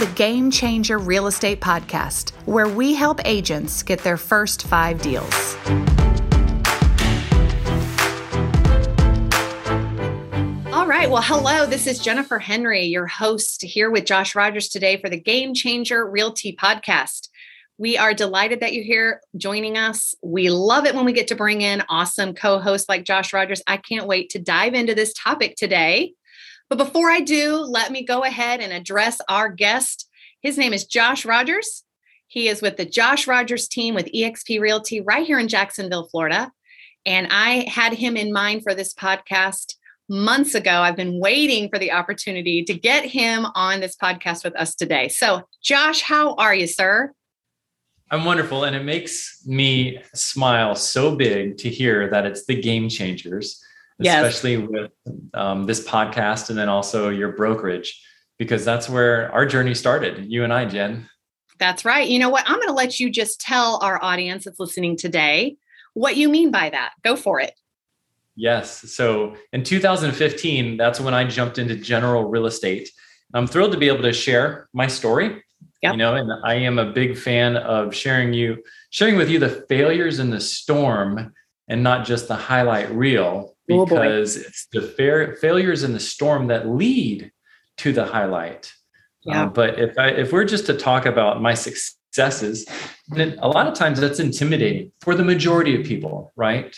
the Game Changer Real Estate Podcast, where we help agents get their first five deals. All right. Well, hello. This is Jennifer Henry, your host here with Josh Rogers today for the Game Changer Realty Podcast. We are delighted that you're here joining us. We love it when we get to bring in awesome co hosts like Josh Rogers. I can't wait to dive into this topic today. But before I do, let me go ahead and address our guest. His name is Josh Rogers. He is with the Josh Rogers team with eXp Realty right here in Jacksonville, Florida. And I had him in mind for this podcast months ago. I've been waiting for the opportunity to get him on this podcast with us today. So, Josh, how are you, sir? I'm wonderful. And it makes me smile so big to hear that it's the game changers yes. especially with um, this podcast and then also your brokerage, because that's where our journey started, you and I, Jen. That's right. You know what? I'm going to let you just tell our audience that's listening today what you mean by that. Go for it. Yes. So in 2015, that's when I jumped into general real estate. I'm thrilled to be able to share my story. Yep. You know, and I am a big fan of sharing you, sharing with you the failures in the storm and not just the highlight reel because oh it's the fair, failures in the storm that lead to the highlight. Yeah. Um, but if I, if we're just to talk about my successes, then a lot of times that's intimidating for the majority of people, right?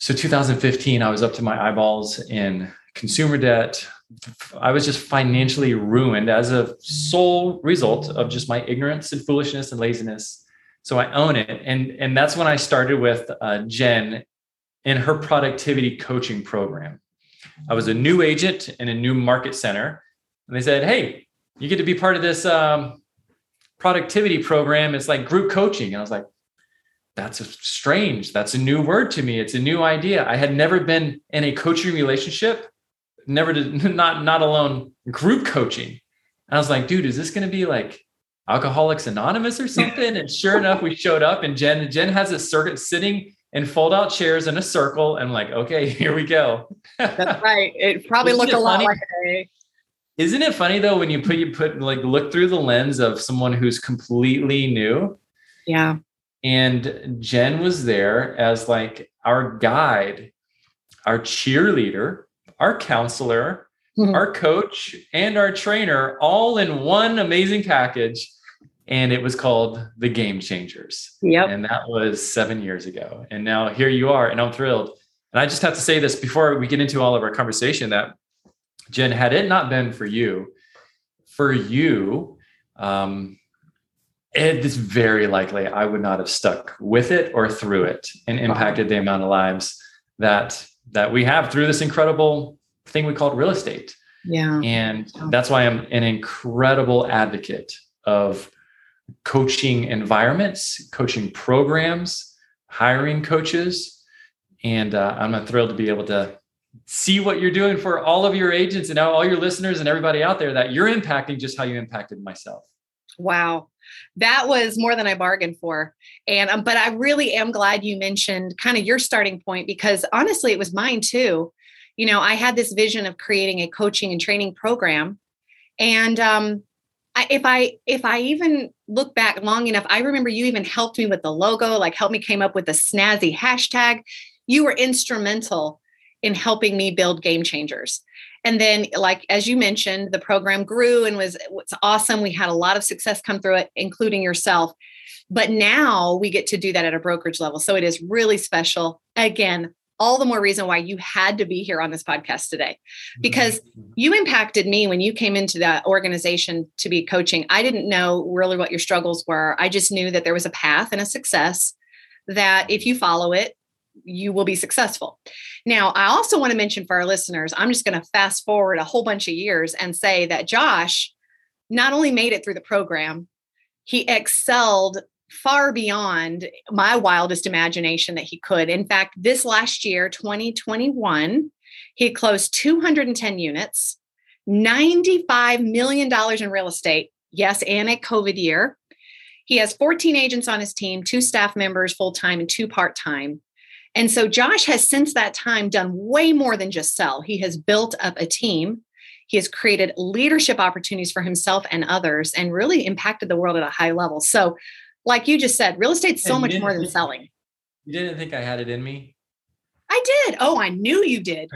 So 2015, I was up to my eyeballs in consumer debt. I was just financially ruined as a sole result of just my ignorance and foolishness and laziness so I own it, and and that's when I started with uh, Jen in her productivity coaching program. I was a new agent in a new market center, and they said, "Hey, you get to be part of this um, productivity program. It's like group coaching." And I was like, "That's strange. That's a new word to me. It's a new idea. I had never been in a coaching relationship, never did not not alone group coaching." And I was like, "Dude, is this going to be like?" Alcoholics Anonymous or something. and sure enough, we showed up and Jen, Jen has a circuit sitting in fold out chairs in a circle. And I'm like, okay, here we go. That's right. It probably looked a lot like a isn't it funny though when you put you put like look through the lens of someone who's completely new? Yeah. And Jen was there as like our guide, our cheerleader, our counselor, mm-hmm. our coach, and our trainer all in one amazing package and it was called The Game Changers. Yep. And that was seven years ago. And now here you are, and I'm thrilled. And I just have to say this before we get into all of our conversation that Jen, had it not been for you, for you, um, it is very likely I would not have stuck with it or through it and impacted wow. the amount of lives that that we have through this incredible thing we call real estate. Yeah. And that's why I'm an incredible advocate of coaching environments, coaching programs, hiring coaches. And uh, I'm thrilled to be able to see what you're doing for all of your agents and now all your listeners and everybody out there that you're impacting just how you impacted myself. Wow. That was more than I bargained for. And um, but I really am glad you mentioned kind of your starting point because honestly it was mine too. You know, I had this vision of creating a coaching and training program and um I, if I if I even look back long enough, I remember you even helped me with the logo, like helped me came up with the snazzy hashtag. You were instrumental in helping me build game changers. And then, like as you mentioned, the program grew and was was awesome. We had a lot of success come through it, including yourself. But now we get to do that at a brokerage level. So it is really special. Again, all the more reason why you had to be here on this podcast today because mm-hmm. you impacted me when you came into that organization to be coaching. I didn't know really what your struggles were. I just knew that there was a path and a success that if you follow it, you will be successful. Now, I also want to mention for our listeners, I'm just going to fast forward a whole bunch of years and say that Josh not only made it through the program, he excelled far beyond my wildest imagination that he could. In fact, this last year, 2021, he closed 210 units, $95 million in real estate. Yes, and a COVID year. He has 14 agents on his team, two staff members full time and two part time. And so Josh has since that time done way more than just sell. He has built up a team. He has created leadership opportunities for himself and others and really impacted the world at a high level. So, like you just said, real estate's so much more than selling. You didn't think I had it in me? I did. Oh, I knew you did.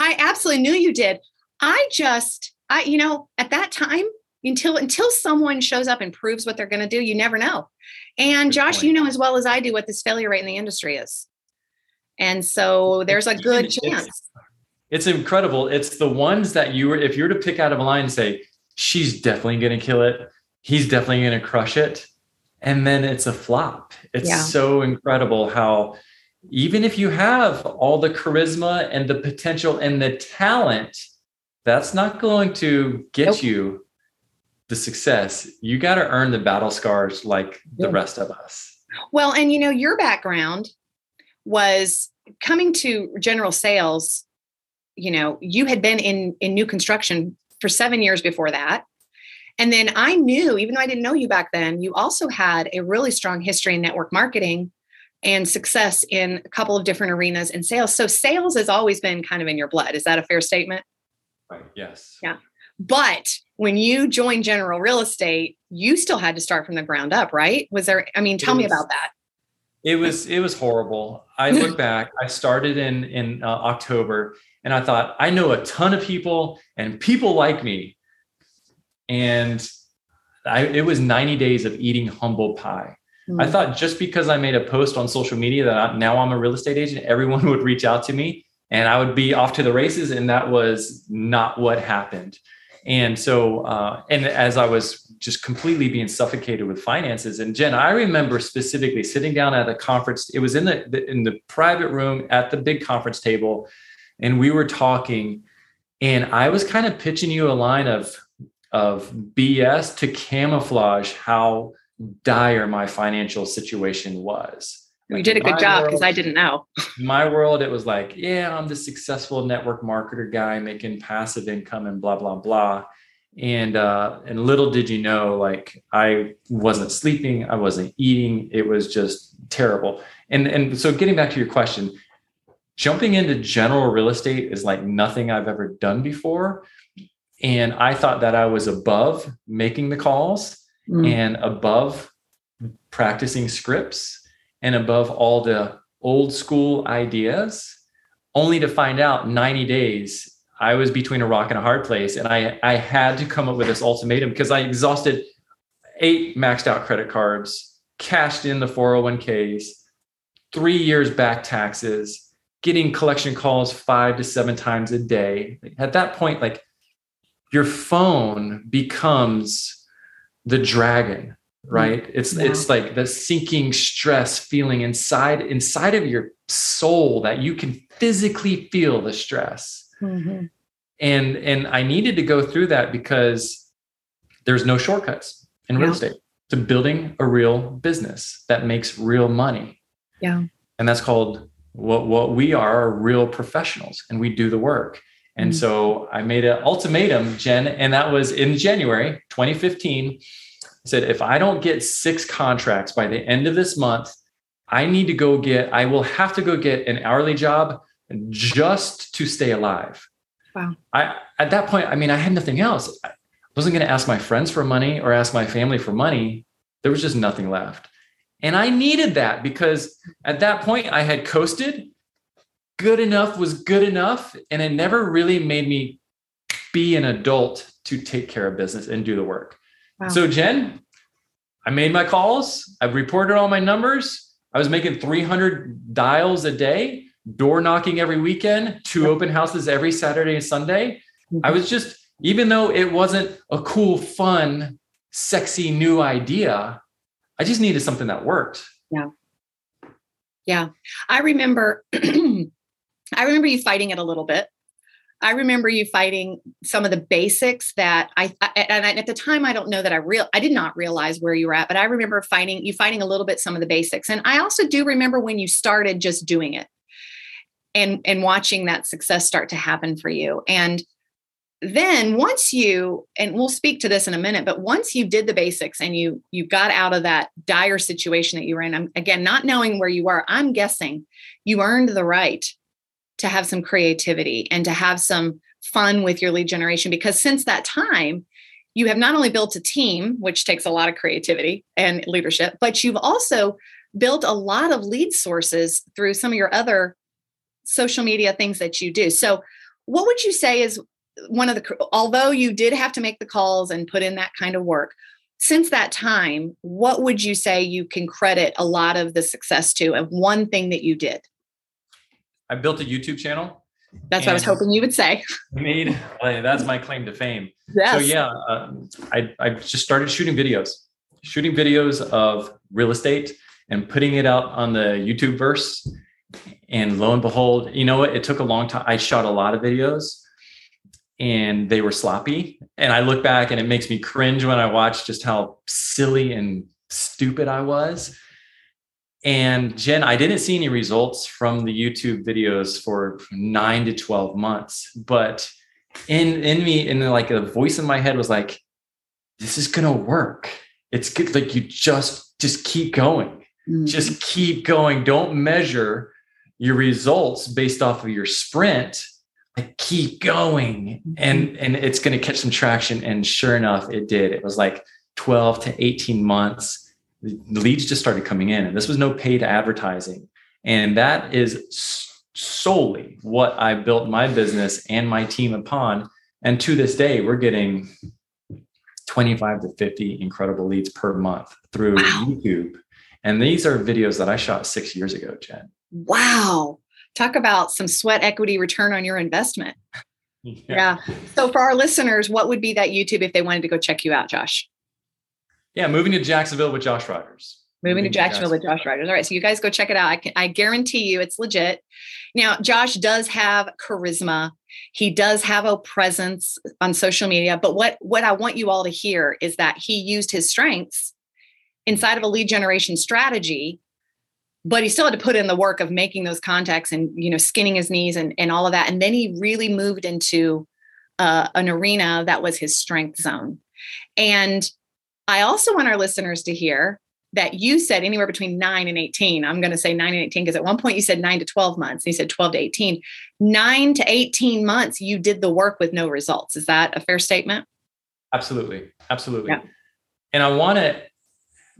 I absolutely knew you did. I just, I, you know, at that time, until until someone shows up and proves what they're going to do, you never know. And good Josh, point. you know as well as I do what this failure rate in the industry is. And so there's a good chance. It's, it's incredible. It's the ones that you were, if you were to pick out of a line and say, she's definitely going to kill it, he's definitely going to crush it. And then it's a flop. It's yeah. so incredible how even if you have all the charisma and the potential and the talent, that's not going to get nope. you the success. You got to earn the battle scars like the rest of us. Well, and you know, your background was coming to general sales. You know, you had been in in new construction for 7 years before that. And then I knew, even though I didn't know you back then, you also had a really strong history in network marketing and success in a couple of different arenas in sales. So sales has always been kind of in your blood. Is that a fair statement? Right. Yes. Yeah. But when you joined General Real Estate, you still had to start from the ground up, right? Was there, I mean, tell was, me about that. It was, it was horrible. I look back, I started in, in uh, October and I thought, I know a ton of people and people like me. And I, it was 90 days of eating humble pie. Mm-hmm. I thought just because I made a post on social media that I, now I'm a real estate agent, everyone would reach out to me and I would be off to the races. And that was not what happened. And so, uh, and as I was just completely being suffocated with finances, and Jen, I remember specifically sitting down at a conference. It was in the, the in the private room at the big conference table, and we were talking, and I was kind of pitching you a line of of BS to camouflage how dire my financial situation was. You did a good job because I didn't know. My world, it was like, yeah, I'm the successful network marketer guy making passive income and blah blah blah. And uh, and little did you know, like I wasn't sleeping, I wasn't eating. It was just terrible. And and so getting back to your question, jumping into general real estate is like nothing I've ever done before. And I thought that I was above making the calls mm. and above practicing scripts and above all the old school ideas, only to find out 90 days I was between a rock and a hard place. And I, I had to come up with this ultimatum because I exhausted eight maxed out credit cards, cashed in the 401ks, three years back taxes, getting collection calls five to seven times a day. At that point, like your phone becomes the dragon right it's yeah. it's like the sinking stress feeling inside inside of your soul that you can physically feel the stress mm-hmm. and and i needed to go through that because there's no shortcuts in real yeah. estate to building a real business that makes real money yeah and that's called what what we are real professionals and we do the work and mm-hmm. so i made an ultimatum jen and that was in january 2015 I said, if I don't get six contracts by the end of this month, I need to go get, I will have to go get an hourly job just to stay alive. Wow. I at that point, I mean, I had nothing else. I wasn't going to ask my friends for money or ask my family for money. There was just nothing left. And I needed that because at that point I had coasted. Good enough was good enough. And it never really made me be an adult to take care of business and do the work. Wow. So, Jen, I made my calls. I've reported all my numbers. I was making 300 dials a day, door knocking every weekend, two open houses every Saturday and Sunday. I mm-hmm. was just, even though it wasn't a cool, fun, sexy new idea, I just needed something that worked. Yeah. Yeah. I remember I remember you fighting it a little bit. I remember you fighting some of the basics that I, and at the time I don't know that I real I did not realize where you were at, but I remember fighting you fighting a little bit some of the basics. And I also do remember when you started just doing it and and watching that success start to happen for you. And then once you and we'll speak to this in a minute but once you did the basics and you you got out of that dire situation that you were in I'm, again not knowing where you are i'm guessing you earned the right to have some creativity and to have some fun with your lead generation. Because since that time you have not only built a team which takes a lot of creativity and leadership but you've also built a lot of lead sources through some of your other social media things that you do. So what would you say is one of the although you did have to make the calls and put in that kind of work since that time what would you say you can credit a lot of the success to of one thing that you did i built a youtube channel. That's what i was hoping you would say. Made that's my claim to fame. Yes. so yeah uh, I, I just started shooting videos. Shooting videos of real estate and putting it out on the youtube verse. And lo and behold you know what? It took a long time i shot a lot of videos and they were sloppy. And I look back and it makes me cringe when I watch just how silly and stupid I was. And Jen, I didn't see any results from the YouTube videos for nine to 12 months, but in in me, in like a voice in my head was like, this is gonna work. It's good. Like you just just keep going. Mm-hmm. Just keep going. Don't measure your results based off of your sprint like keep going and mm-hmm. and it's going to catch some traction and sure enough it did it was like 12 to 18 months the leads just started coming in and this was no paid advertising and that is solely what i built my business and my team upon and to this day we're getting 25 to 50 incredible leads per month through wow. youtube and these are videos that i shot six years ago jen wow talk about some sweat equity return on your investment. Yeah. yeah. So for our listeners, what would be that YouTube if they wanted to go check you out, Josh? Yeah, moving to Jacksonville with Josh Rogers. Moving, moving to Jacksonville, Jacksonville with Josh Rogers. All right, so you guys go check it out. I, can, I guarantee you it's legit. Now, Josh does have charisma. He does have a presence on social media. But what what I want you all to hear is that he used his strengths inside of a lead generation strategy but he still had to put in the work of making those contacts and you know skinning his knees and, and all of that and then he really moved into uh, an arena that was his strength zone and i also want our listeners to hear that you said anywhere between 9 and 18 i'm going to say 9 and 18 because at one point you said 9 to 12 months and you said 12 to 18 9 to 18 months you did the work with no results is that a fair statement absolutely absolutely yeah. and i want to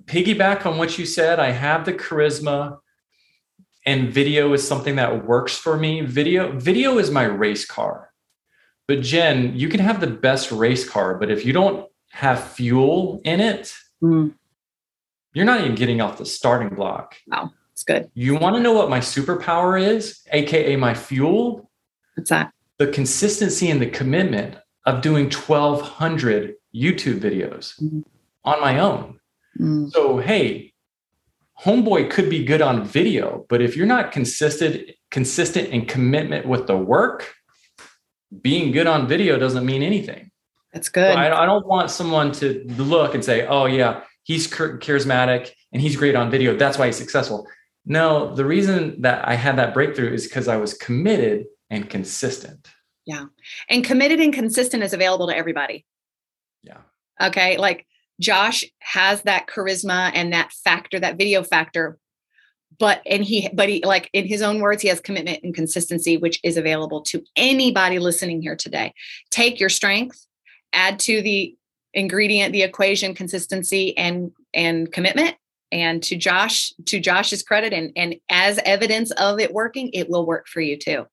piggyback on what you said. I have the charisma and video is something that works for me. Video video is my race car. But Jen, you can have the best race car, but if you don't have fuel in it, mm. you're not even getting off the starting block. Wow, it's good. You want to know what my superpower is, aka my fuel? What's that? The consistency and the commitment of doing 1200 YouTube videos mm-hmm. on my own. Mm. So, hey, homeboy could be good on video, but if you're not consistent, consistent in commitment with the work, being good on video doesn't mean anything. That's good. I, I, don't want someone to look and say, "Oh yeah, he's charismatic and he's great on video. That's why he's successful." No, the reason that I had that breakthrough is because I was committed and consistent. Yeah, and committed and consistent is available to everybody. Yeah. Okay, like Josh has that charisma and that factor, that video factor. But and he, but he, like in his own words, he has commitment and consistency, which is available to anybody listening here today. Take your strength, add to the ingredient, the equation, consistency and and commitment. And to Josh, to Josh's credit, and and as evidence of it working, it will work for you too.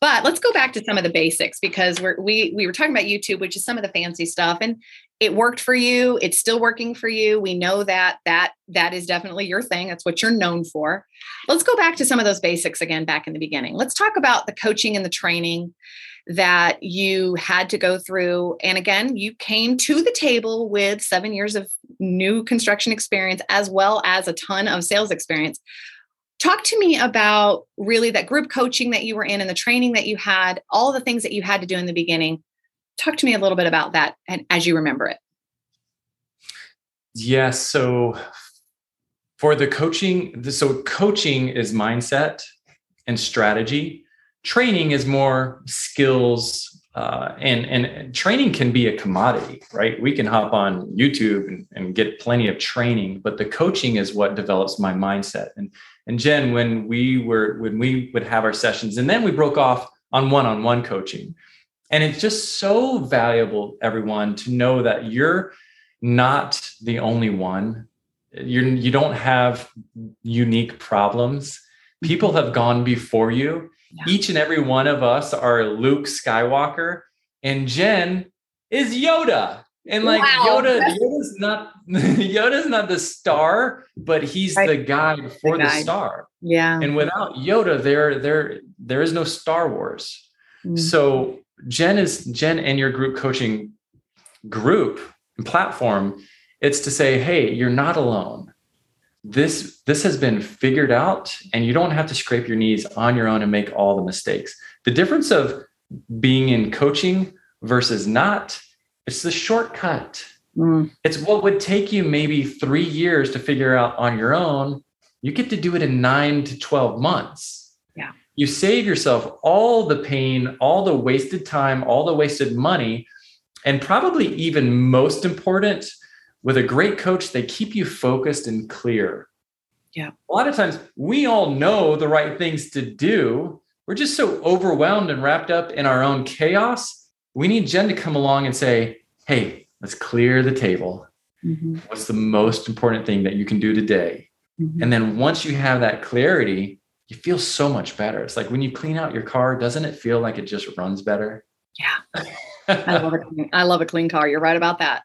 But let's go back to some of the basics because we're, we we were talking about YouTube, which is some of the fancy stuff, and it worked for you. It's still working for you. We know that that that is definitely your thing. That's what you're known for. Let's go back to some of those basics again, back in the beginning. Let's talk about the coaching and the training that you had to go through. And again, you came to the table with seven years of new construction experience as well as a ton of sales experience. Talk to me about really that group coaching that you were in and the training that you had, all the things that you had to do in the beginning. Talk to me a little bit about that and as you remember it. Yes. So for the coaching, so coaching is mindset and strategy. Training is more skills uh, and and training can be a commodity, right? We can hop on YouTube and, and get plenty of training, but the coaching is what develops my mindset. And and Jen, when we were when we would have our sessions, and then we broke off on one-on-one coaching, and it's just so valuable, everyone, to know that you're not the only one. You're you don't have unique problems. People have gone before you yeah. Each and every one of us are Luke Skywalker, and Jen is Yoda. And like wow. Yoda, Yoda's not Yoda's not the star, but he's right. the guide for the, guide. the, star. Yeah. And without Yoda, there there there is no Star Wars. Mm-hmm. So Jen is Jen and your group coaching group and platform. It's to say, hey, you're not alone this this has been figured out and you don't have to scrape your knees on your own and make all the mistakes. The difference of being in coaching versus not it's the shortcut. Mm. it's what would take you maybe three years to figure out on your own. You get to do it in nine to 12 months. Yeah. You save yourself all the pain all the wasted time all the wasted money and probably even most important with a great coach, they keep you focused and clear. Yeah. A lot of times we all know the right things to do. We're just so overwhelmed and wrapped up in our own chaos. We need Jen to come along and say, hey, let's clear the table. Mm-hmm. What's the most important thing that you can do today? Mm-hmm. And then once you have that clarity, you feel so much better. It's like when you clean out your car, doesn't it feel like it just runs better? Yeah. I love it. I love a clean car. You're right about that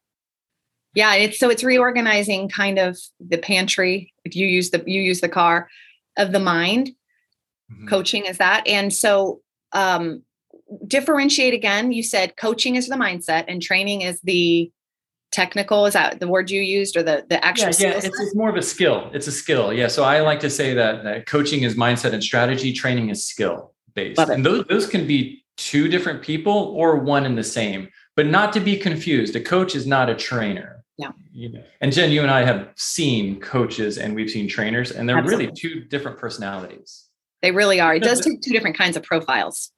yeah it's so it's reorganizing kind of the pantry if you use the you use the car of the mind. Mm-hmm. coaching is that and so um differentiate again you said coaching is the mindset and training is the technical is that the word you used or the the actual yeah, yeah it's, it's, more of a skill it's a skill yeah so i like to say that, that coaching is mindset and strategy training is skill based. And those, those can be two different people or one and the same but not to be confused a coach is not a trainer yeah. You and Jen, you and I have seen coaches and we've seen trainers, and they're Absolutely. really two different personalities. They really are. It does take two different kinds of profiles.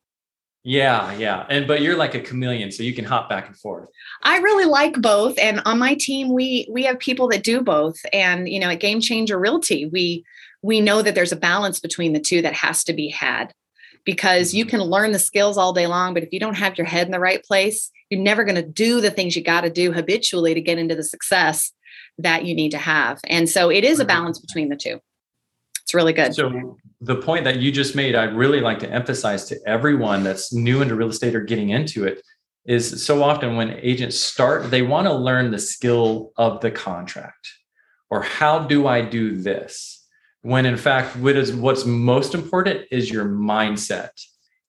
Yeah, yeah. And but you're like a chameleon, so you can hop back and forth. I really like both. And on my team, we we have people that do both. And you know, at Game Changer Realty, we we know that there's a balance between the two that has to be had because you mm-hmm. can learn the skills all day long, but if you don't have your head in the right place, you're never going to do the things you got to do habitually to get into the success that you need to have. And so it is a mm-hmm. balance between the two. It's really good. So the point that you just made, I'd really like to emphasize to everyone that's new into real estate or getting into it is so often when agents start, they want to learn the skill of the contract or how do I do this? When in fact, what is what's most important is your mindset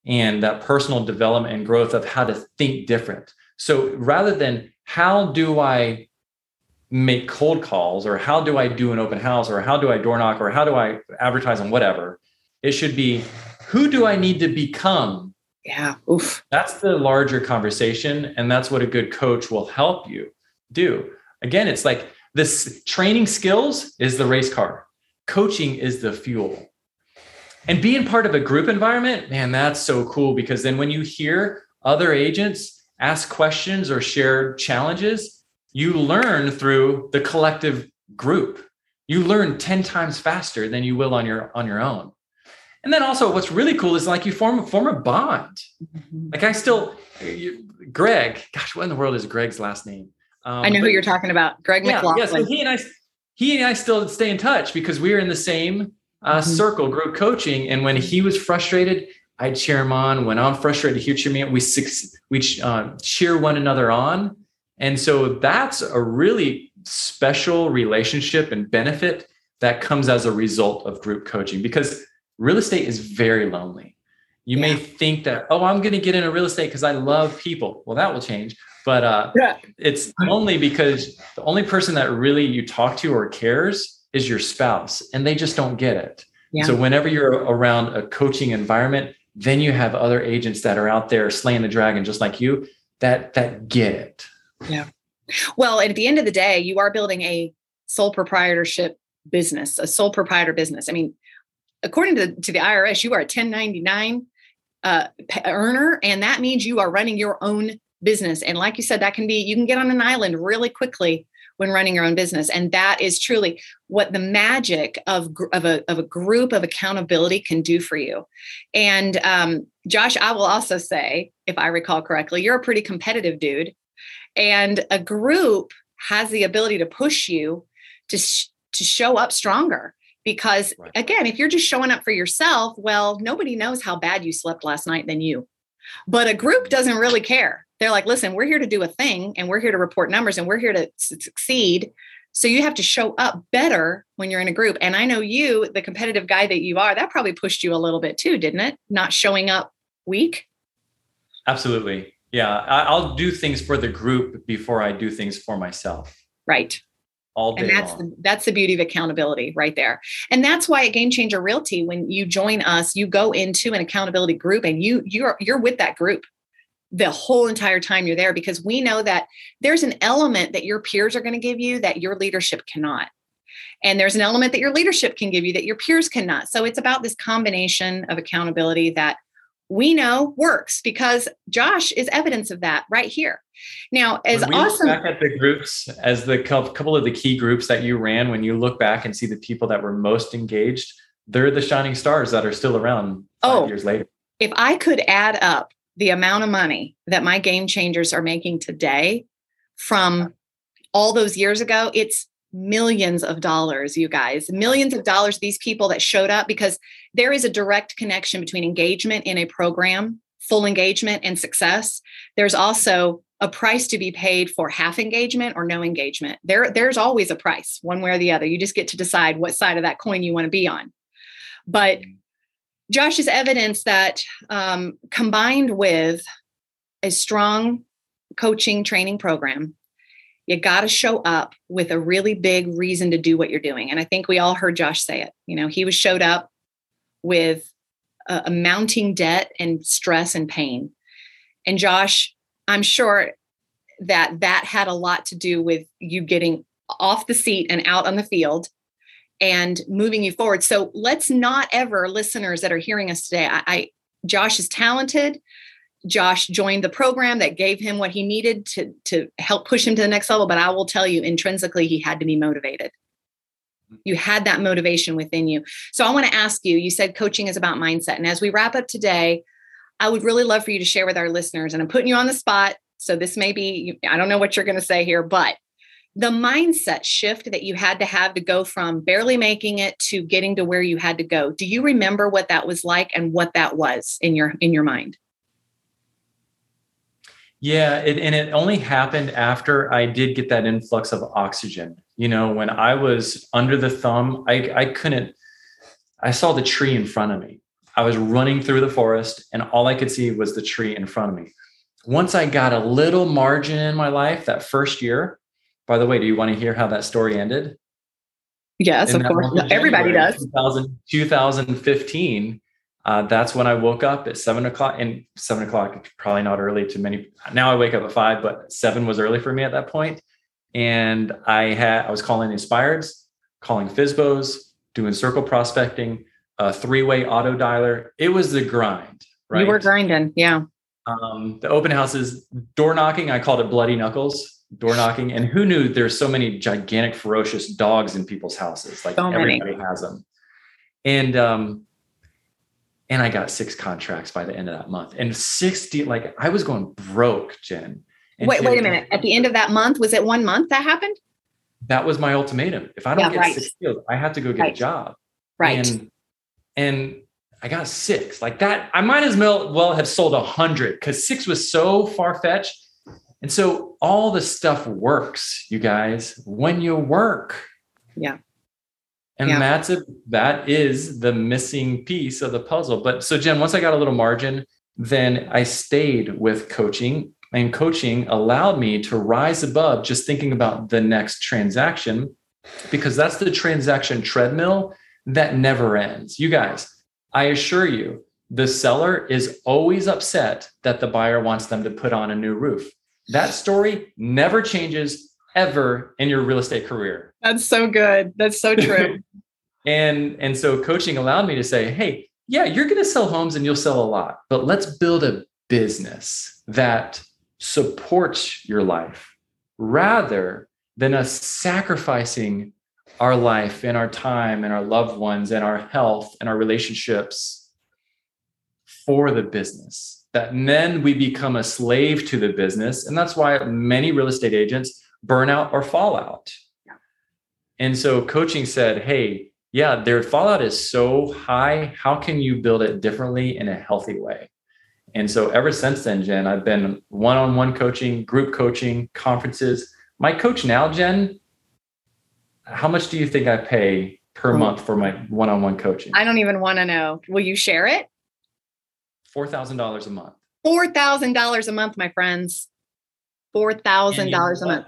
and that personal development and growth of how to think different. So rather than how do I make cold calls or how do I do an open house or how do I door knock or how do I advertise on whatever, it should be who do I need to become? Yeah. Oof. That's the larger conversation. And that's what a good coach will help you do. Again, it's like this training skills is the race car, coaching is the fuel and being part of a group environment, man, that's so cool because then when you hear other agents ask questions or share challenges, you learn through the collective group. You learn 10 times faster than you will on your on your own. And then also what's really cool is like you form form a bond. Mm-hmm. Like I still you, Greg, gosh, what in the world is Greg's last name? Um, I know who you're talking about. Greg yeah, McLaughlin. Yeah, so he and I he and I still stay in touch because we are in the same uh, mm-hmm. circle, group coaching. And when he was frustrated, I'd cheer him on. When I'm frustrated, he'd cheer me on. We six, we uh, cheer one another on. And so that's a really special relationship and benefit that comes as a result of group coaching because real estate is very lonely. You yeah. may think that, oh, I'm going to get into real estate because I love people. Well, that will change. But uh, yeah. it's only because the only person that really you talk to or cares is your spouse and they just don't get it. Yeah. So whenever you're around a coaching environment, then you have other agents that are out there slaying the dragon just like you that that get it. Yeah. Well, at the end of the day, you are building a sole proprietorship business, a sole proprietor business. I mean, according to, to the IRS, you are a 1099 uh, earner, and that means you are running your own business. And like you said, that can be you can get on an island really quickly when running your own business, and that is truly what the magic of of a of a group of accountability can do for you. And um, Josh, I will also say, if I recall correctly, you're a pretty competitive dude, and a group has the ability to push you to sh- to show up stronger because right. again if you're just showing up for yourself well nobody knows how bad you slept last night than you but a group doesn't really care they're like listen we're here to do a thing and we're here to report numbers and we're here to succeed. So you have to show up better when you're in a group. And i know you the competitive guy that you are that probably pushed you a little bit too didn't it? Not showing up weak? Absolutely. Yeah i'll do things for the group before i do things for myself. Right. All day and that's long. the, that's the beauty of accountability right there. And that's why at game changer realty when you join us you go into an accountability group and you you're you're with that group the whole entire time you're there because we know that there's an element that your peers are going to give you that your leadership cannot and there's an element that your leadership can give you that your peers cannot so it's about this combination of accountability that we know works because Josh is evidence of that right here. Now, as when we awesome. Look back at the groups, as the couple of the key groups that you ran, when you look back and see the people that were most engaged, they're the shining stars that are still around five oh, years later. If I could add up the amount of money that my game changers are making today from all those years ago, it's millions of dollars, you guys, millions of dollars, these people that showed up, because there is a direct connection between engagement in a program, full engagement, and success. There's also a price to be paid for half engagement or no engagement. There, there's always a price, one way or the other. You just get to decide what side of that coin you want to be on. But mm-hmm. Josh is evidence that um, combined with a strong coaching training program you got to show up with a really big reason to do what you're doing. And I think we all heard Josh say it. You know, he was showed up with a, a mounting debt and stress and pain. And Josh, I'm sure that that had a lot to do with you getting off the seat and out on the field and moving you forward. So let's not ever, listeners that are hearing us today, I, I Josh is talented. Josh joined the program that gave him what he needed to, to help push him to the next level. But I will tell you, intrinsically, he had to be motivated. You had that motivation within you. So I want to ask you you said coaching is about mindset. And as we wrap up today, I would really love for you to share with our listeners. And I'm putting you on the spot. So this may be, I don't know what you're going to say here, but the mindset shift that you had to have to go from barely making it to getting to where you had to go. Do you remember what that was like and what that was in your in your mind? Yeah, it, and it only happened after I did get that influx of oxygen. You know, when I was under the thumb, I, I couldn't, I saw the tree in front of me. I was running through the forest and all I could see was the tree in front of me. Once I got a little margin in my life that first year, by the way, do you want to hear how that story ended? Yes, in of course. Everybody does. 2000, 2015, uh, that's when I woke up at seven o'clock. And seven o'clock, probably not early to many. Now I wake up at five, but seven was early for me at that point. And I had I was calling expireds, calling FSBOs, doing circle prospecting, a three-way auto dialer. It was the grind. Right? You were grinding, yeah. Um, the open houses, door knocking. I called it bloody knuckles door knocking. And who knew there's so many gigantic, ferocious dogs in people's houses? Like so everybody has them. And um, and I got six contracts by the end of that month. And 60, like I was going broke, Jen. wait, wait a minute. At the end of that month, was it one month that happened? That was my ultimatum. If I don't yeah, get right. six deals, I have to go get right. a job. Right. And and I got six. Like that, I might as well well have sold a hundred because six was so far-fetched. And so all the stuff works, you guys, when you work. Yeah and yeah. that's it that is the missing piece of the puzzle but so jen once i got a little margin then i stayed with coaching and coaching allowed me to rise above just thinking about the next transaction because that's the transaction treadmill that never ends you guys i assure you the seller is always upset that the buyer wants them to put on a new roof that story never changes ever in your real estate career. That's so good. That's so true. and and so coaching allowed me to say, "Hey, yeah, you're going to sell homes and you'll sell a lot, but let's build a business that supports your life rather than us sacrificing our life and our time and our loved ones and our health and our relationships for the business. That then we become a slave to the business. And that's why many real estate agents burn out or fall out. And so coaching said, hey, yeah, their fallout is so high. How can you build it differently in a healthy way? And so ever since then, Jen, I've been one on one coaching, group coaching, conferences. My coach now, Jen, how much do you think I pay per month for my one on one coaching? I don't even want to know. Will you share it? $4,000 a month. $4,000 a month, my friends. $4,000 a month.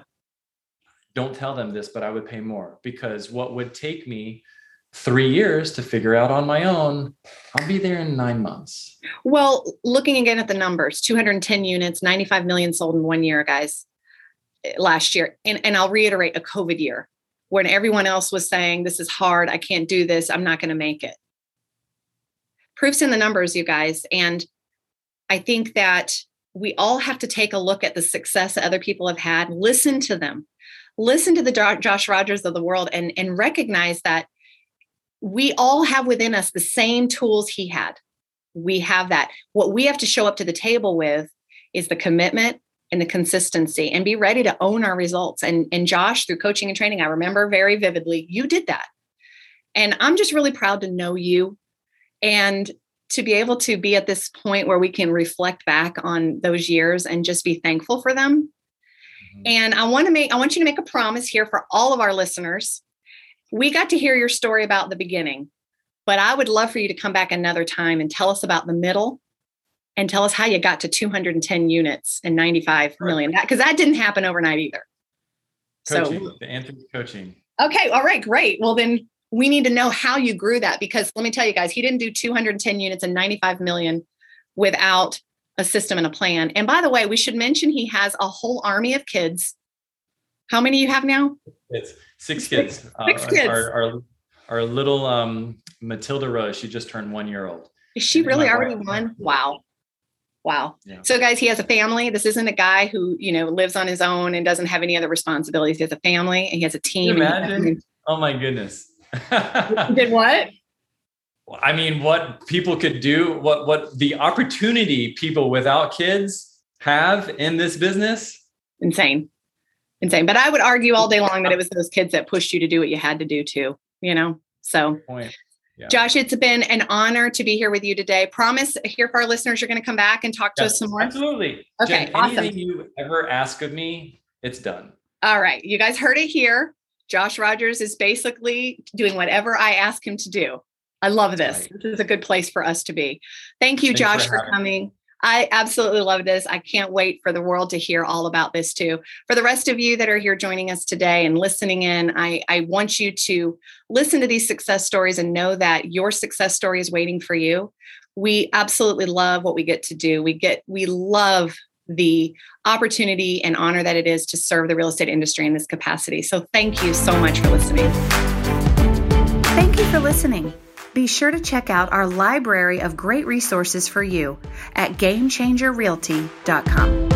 Don't tell them this, but I would pay more because what would take me three years to figure out on my own, I'll be there in nine months. Well, looking again at the numbers 210 units, 95 million sold in one year, guys, eh, last year. And, and I'll reiterate a COVID year when everyone else was saying, This is hard. I can't do this. I'm not going to make it. Proof's in the numbers, you guys. And I think that we all have to take a look at the success that other people have had, listen to them, listen to the Josh Rogers of the world, and, and recognize that we all have within us the same tools he had. We have that. What we have to show up to the table with is the commitment and the consistency and be ready to own our results. And, and Josh, through coaching and training, I remember very vividly, you did that. And I'm just really proud to know you and to be able to be at this point where we can reflect back on those years and just be thankful for them. Mm-hmm. And I want to make I want you to make a promise here for all of our listeners we got to hear your story about the beginning, but I would love for you to come back another time and tell us about the middle and tell us how you got to 210 units and 95 million. Because that, that, didn't happen overnight either. Coaching, so, the Anthony coaching. Okay, all right, great. Well, then we need to know how you grew that because let me tell you guys, he didn't do 210 units and 95 million without a system and a plan. And by the way, we should mention he has a whole army of kids. How many you have now? It's Six kids. Six, uh, kids. Our, our, our, little um, Matilda Rose, she just turned one year old. Is she really already one? Wow. Wow. Yeah. So guys, he has a family. This isn't a guy who, you know, lives on his own and doesn't have any other responsibilities. He has a family and he has a team. imagine? Oh my goodness. Did what? I mean, what people could do, what what the opportunity people without kids have in this business. Insane insane. But I would argue all day long that it was those kids that pushed you to do what you had to do too, you know? So, yeah. Josh, it's been an honor to be here with you today. Promise here for our listeners, you're going to come back and talk to yes, us some more. Absolutely. Okay. Jen, awesome. Anything you ever ask of me, it's done. All right. You guys heard it here. Josh Rogers is basically doing whatever I ask him to do. I love this. Right. This is a good place for us to be. Thank you, Thanks Josh, for, for coming. Me. I absolutely love this. I can't wait for the world to hear all about this too. For the rest of you that are here joining us today and listening in, I, I want you to listen to these success stories and know that your success story is waiting for you. We absolutely love what we get to do. We get, we love the opportunity and honor that it is to serve the real estate industry in this capacity. So thank you so much for listening. Thank you for listening. Be sure to check out our library of great resources for you at GameChangerRealty.com.